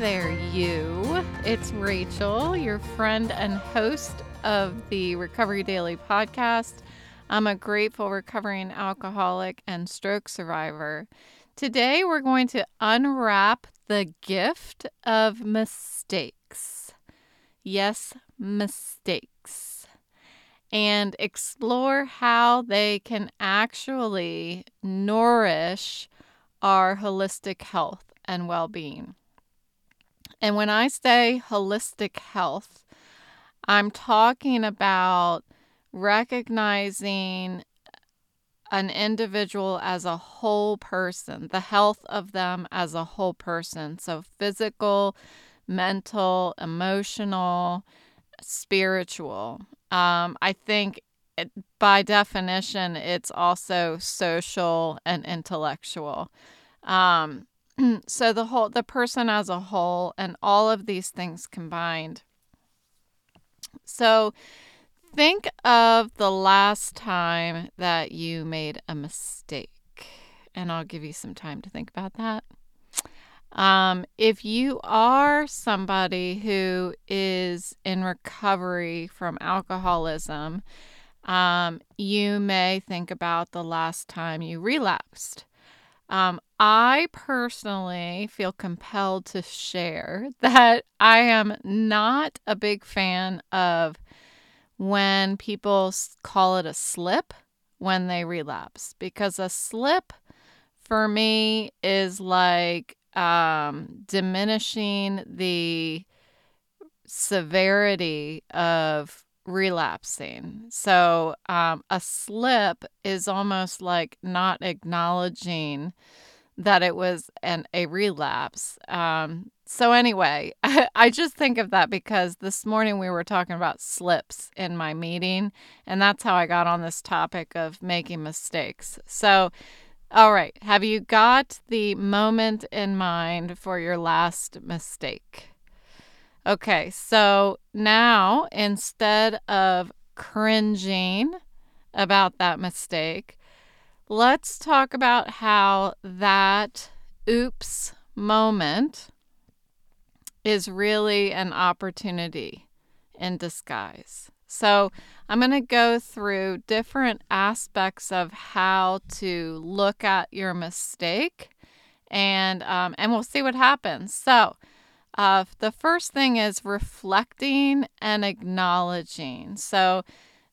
There, you. It's Rachel, your friend and host of the Recovery Daily podcast. I'm a grateful recovering alcoholic and stroke survivor. Today, we're going to unwrap the gift of mistakes. Yes, mistakes. And explore how they can actually nourish our holistic health and well being. And when I say holistic health, I'm talking about recognizing an individual as a whole person, the health of them as a whole person. So, physical, mental, emotional, spiritual. Um, I think it, by definition, it's also social and intellectual. Um, so the whole the person as a whole and all of these things combined. So think of the last time that you made a mistake and i'll give you some time to think about that. Um, if you are somebody who is in recovery from alcoholism um, you may think about the last time you relapsed. Um, I personally feel compelled to share that I am not a big fan of when people call it a slip when they relapse because a slip for me is like um, diminishing the severity of relapsing. So um, a slip is almost like not acknowledging that it was an a relapse. Um, so anyway, I, I just think of that because this morning we were talking about slips in my meeting, and that's how I got on this topic of making mistakes. So, all right, have you got the moment in mind for your last mistake? Okay, so now instead of cringing about that mistake, let's talk about how that oops moment is really an opportunity in disguise. So, I'm going to go through different aspects of how to look at your mistake, and um, and we'll see what happens. So, uh, the first thing is reflecting and acknowledging. So,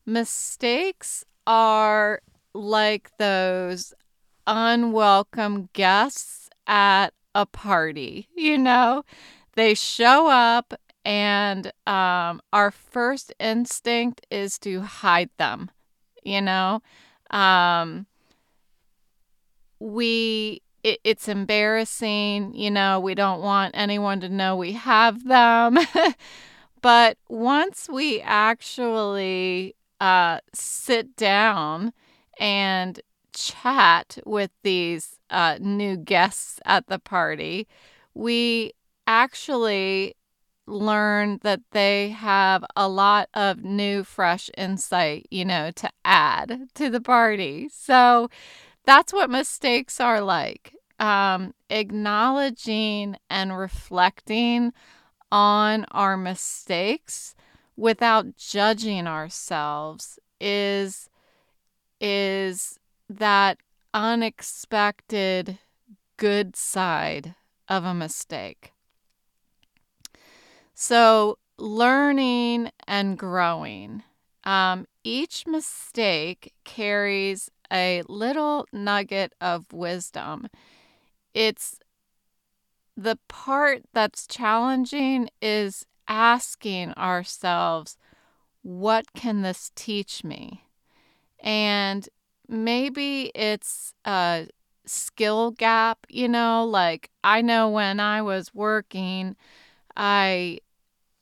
mistakes are like those unwelcome guests at a party, you know? They show up, and um, our first instinct is to hide them, you know? Um, we it, it's embarrassing. You know, we don't want anyone to know we have them. but once we actually uh, sit down and chat with these uh, new guests at the party, we actually learn that they have a lot of new, fresh insight, you know, to add to the party. So that's what mistakes are like. Um, acknowledging and reflecting on our mistakes without judging ourselves is is that unexpected good side of a mistake. So, learning and growing. Um, each mistake carries a little nugget of wisdom. It's the part that's challenging is asking ourselves, what can this teach me? And maybe it's a skill gap, you know, like I know when I was working, I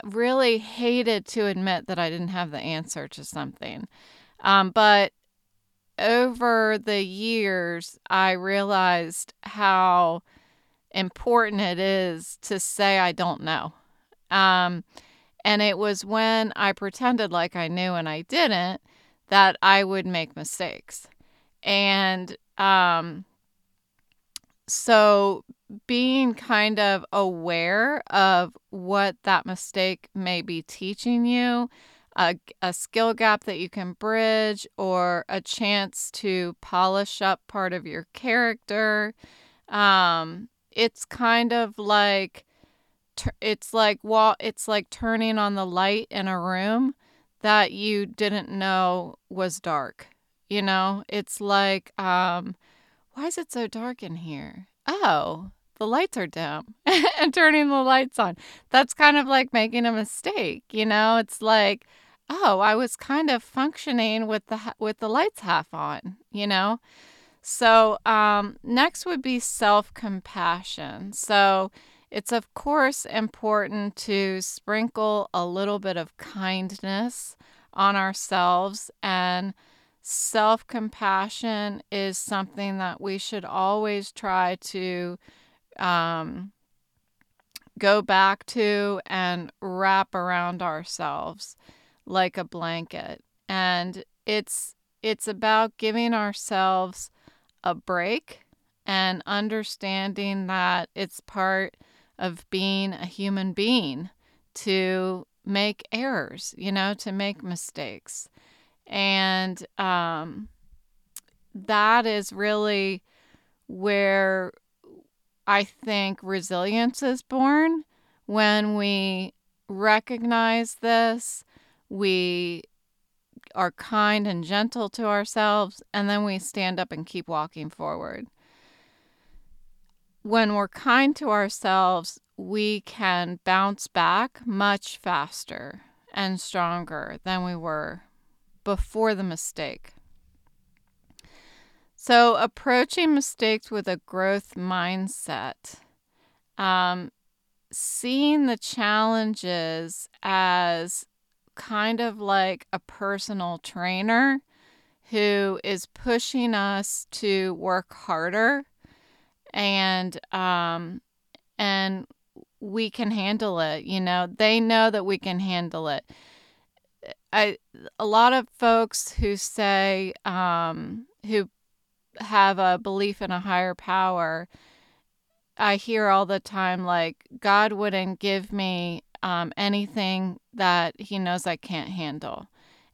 really hated to admit that I didn't have the answer to something. Um, but over the years, I realized how important it is to say I don't know. Um, and it was when I pretended like I knew and I didn't that I would make mistakes. And um, so being kind of aware of what that mistake may be teaching you, a, a skill gap that you can bridge, or a chance to polish up part of your character. Um, it's kind of like it's like well, it's like turning on the light in a room that you didn't know was dark. You know, it's like um, why is it so dark in here? Oh, the lights are dim and turning the lights on. That's kind of like making a mistake, you know? It's like, oh, I was kind of functioning with the with the lights half on, you know? So, um, next would be self-compassion. So, it's of course important to sprinkle a little bit of kindness on ourselves and self compassion is something that we should always try to um, go back to and wrap around ourselves like a blanket. And it's it's about giving ourselves a break and understanding that it's part of being a human being to make errors, you know, to make mistakes. And um, that is really where I think resilience is born when we recognize this, we are kind and gentle to ourselves, and then we stand up and keep walking forward. When we're kind to ourselves, we can bounce back much faster and stronger than we were before the mistake. So, approaching mistakes with a growth mindset, um, seeing the challenges as kind of like a personal trainer who is pushing us to work harder and um, and we can handle it you know they know that we can handle it I a lot of folks who say um, who have a belief in a higher power, I hear all the time like God wouldn't give me um, anything that He knows I can't handle.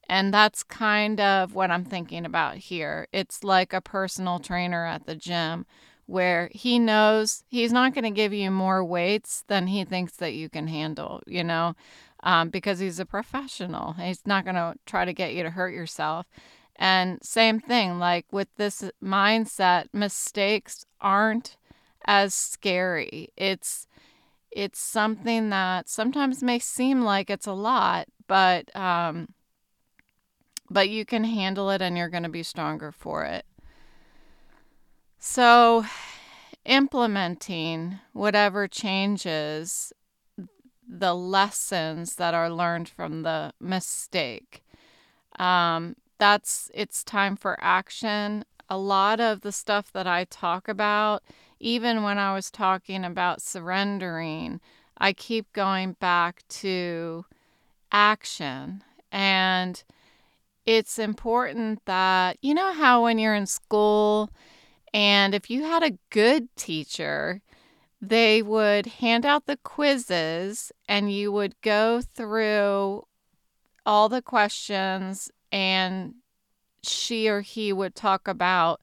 And that's kind of what I'm thinking about here. It's like a personal trainer at the gym where he knows he's not going to give you more weights than he thinks that you can handle, you know um, because he's a professional. He's not going to try to get you to hurt yourself. And same thing, like with this mindset, mistakes aren't as scary. It's it's something that sometimes may seem like it's a lot, but um, but you can handle it and you're going to be stronger for it. So, implementing whatever changes the lessons that are learned from the mistake. Um, that's it's time for action. A lot of the stuff that I talk about, even when I was talking about surrendering, I keep going back to action. And it's important that, you know, how when you're in school and if you had a good teacher, they would hand out the quizzes and you would go through all the questions and she or he would talk about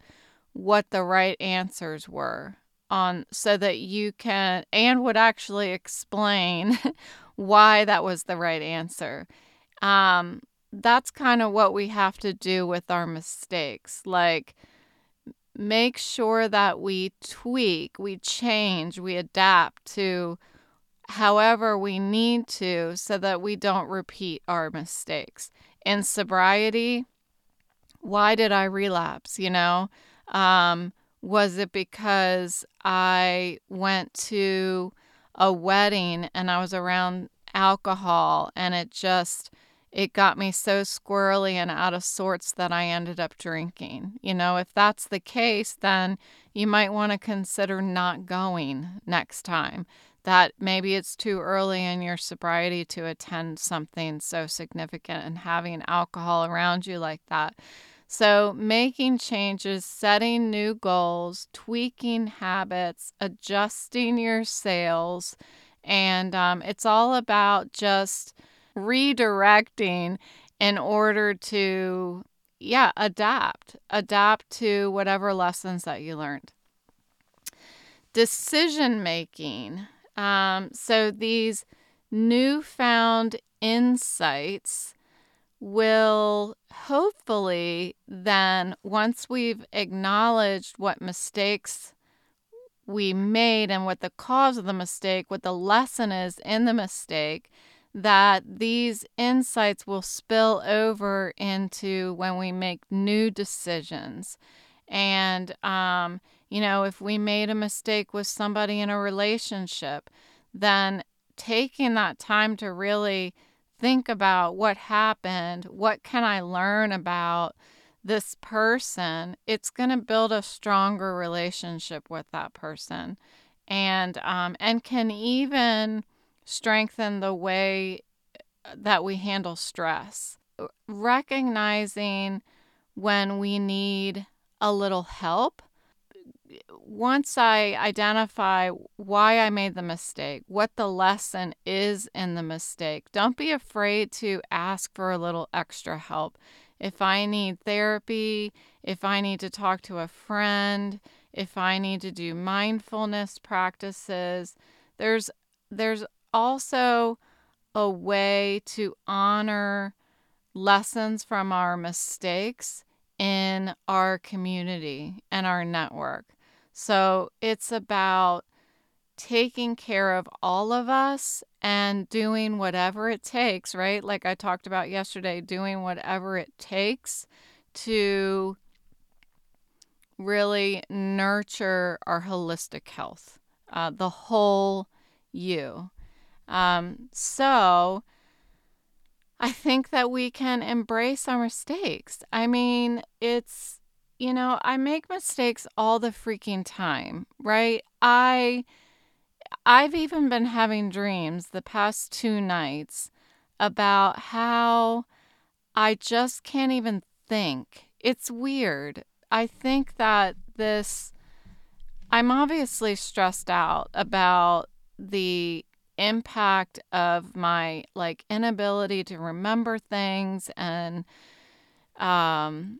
what the right answers were on so that you can and would actually explain why that was the right answer. Um that's kind of what we have to do with our mistakes. Like make sure that we tweak, we change, we adapt to however we need to so that we don't repeat our mistakes. In sobriety, why did I relapse? You know, um, was it because I went to a wedding and I was around alcohol and it just it got me so squirrely and out of sorts that I ended up drinking. You know, if that's the case, then you might want to consider not going next time. That maybe it's too early in your sobriety to attend something so significant and having alcohol around you like that. So, making changes, setting new goals, tweaking habits, adjusting your sails, and um, it's all about just redirecting in order to, yeah, adapt, adapt to whatever lessons that you learned. Decision making. Um, so, these newfound insights will hopefully then, once we've acknowledged what mistakes we made and what the cause of the mistake, what the lesson is in the mistake, that these insights will spill over into when we make new decisions. And, um, you know, if we made a mistake with somebody in a relationship, then taking that time to really think about what happened, what can I learn about this person, it's going to build a stronger relationship with that person, and um, and can even strengthen the way uh, that we handle stress. Recognizing when we need a little help once I identify why I made the mistake, what the lesson is in the mistake, don't be afraid to ask for a little extra help. If I need therapy, if I need to talk to a friend, if I need to do mindfulness practices, there's there's also a way to honor lessons from our mistakes in our community and our network. So it's about taking care of all of us and doing whatever it takes, right? Like I talked about yesterday, doing whatever it takes to really nurture our holistic health, uh, the whole you. Um, so I think that we can embrace our mistakes. I mean, it's you know, I make mistakes all the freaking time, right? I I've even been having dreams the past two nights about how I just can't even think. It's weird. I think that this I'm obviously stressed out about the impact of my like inability to remember things and um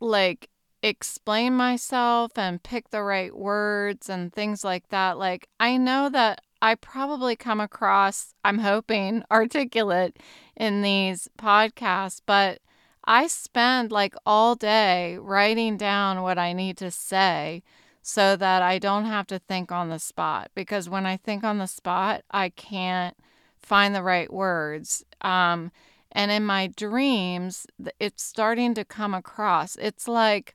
like explain myself and pick the right words and things like that. Like, I know that I probably come across, I'm hoping, articulate in these podcasts, but I spend like all day writing down what I need to say so that I don't have to think on the spot. Because when I think on the spot, I can't find the right words. Um, and in my dreams, it's starting to come across. It's like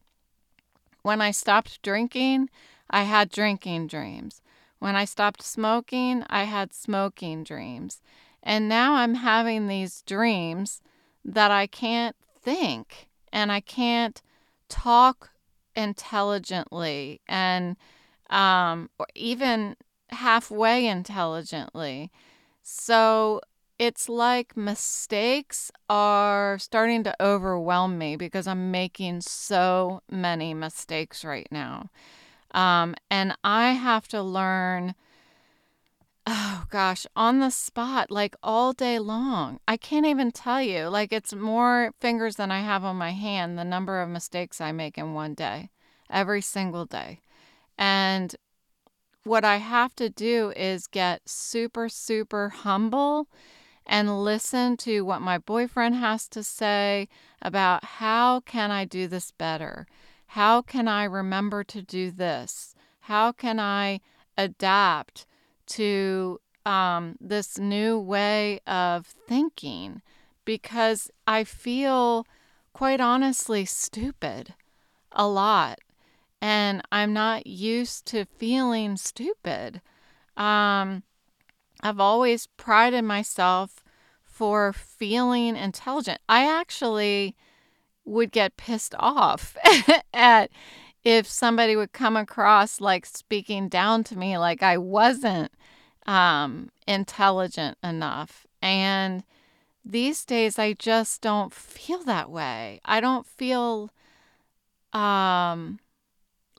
when I stopped drinking, I had drinking dreams. When I stopped smoking, I had smoking dreams. And now I'm having these dreams that I can't think and I can't talk intelligently and um, or even halfway intelligently. So it's like mistakes are starting to overwhelm me because I'm making so many mistakes right now. Um, and I have to learn, oh gosh, on the spot, like all day long. I can't even tell you. Like it's more fingers than I have on my hand, the number of mistakes I make in one day, every single day. And what I have to do is get super, super humble and listen to what my boyfriend has to say about how can I do this better? How can I remember to do this? How can I adapt to um, this new way of thinking? Because I feel, quite honestly, stupid a lot. And I'm not used to feeling stupid. Um, I've always prided myself for feeling intelligent. I actually would get pissed off at if somebody would come across like speaking down to me like I wasn't um, intelligent enough. And these days I just don't feel that way. I don't feel um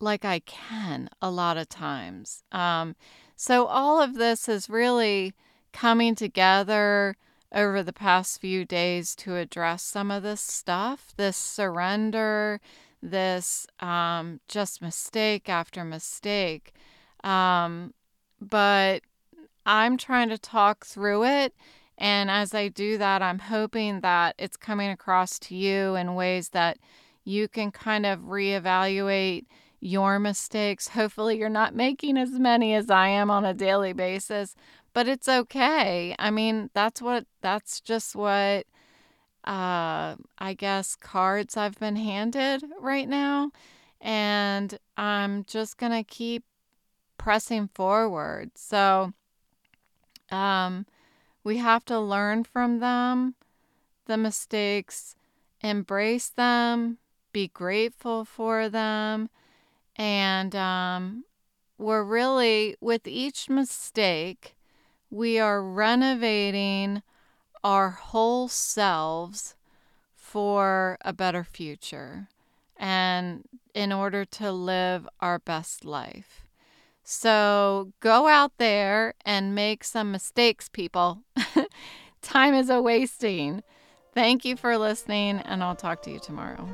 like I can a lot of times. Um so all of this is really coming together over the past few days to address some of this stuff, this surrender, this um just mistake after mistake. Um but I'm trying to talk through it and as I do that, I'm hoping that it's coming across to you in ways that you can kind of reevaluate your mistakes. Hopefully, you're not making as many as I am on a daily basis, but it's okay. I mean, that's what, that's just what, uh, I guess, cards I've been handed right now. And I'm just going to keep pressing forward. So, um, we have to learn from them, the mistakes, embrace them, be grateful for them. And um, we're really, with each mistake, we are renovating our whole selves for a better future and in order to live our best life. So go out there and make some mistakes, people. Time is a wasting. Thank you for listening, and I'll talk to you tomorrow.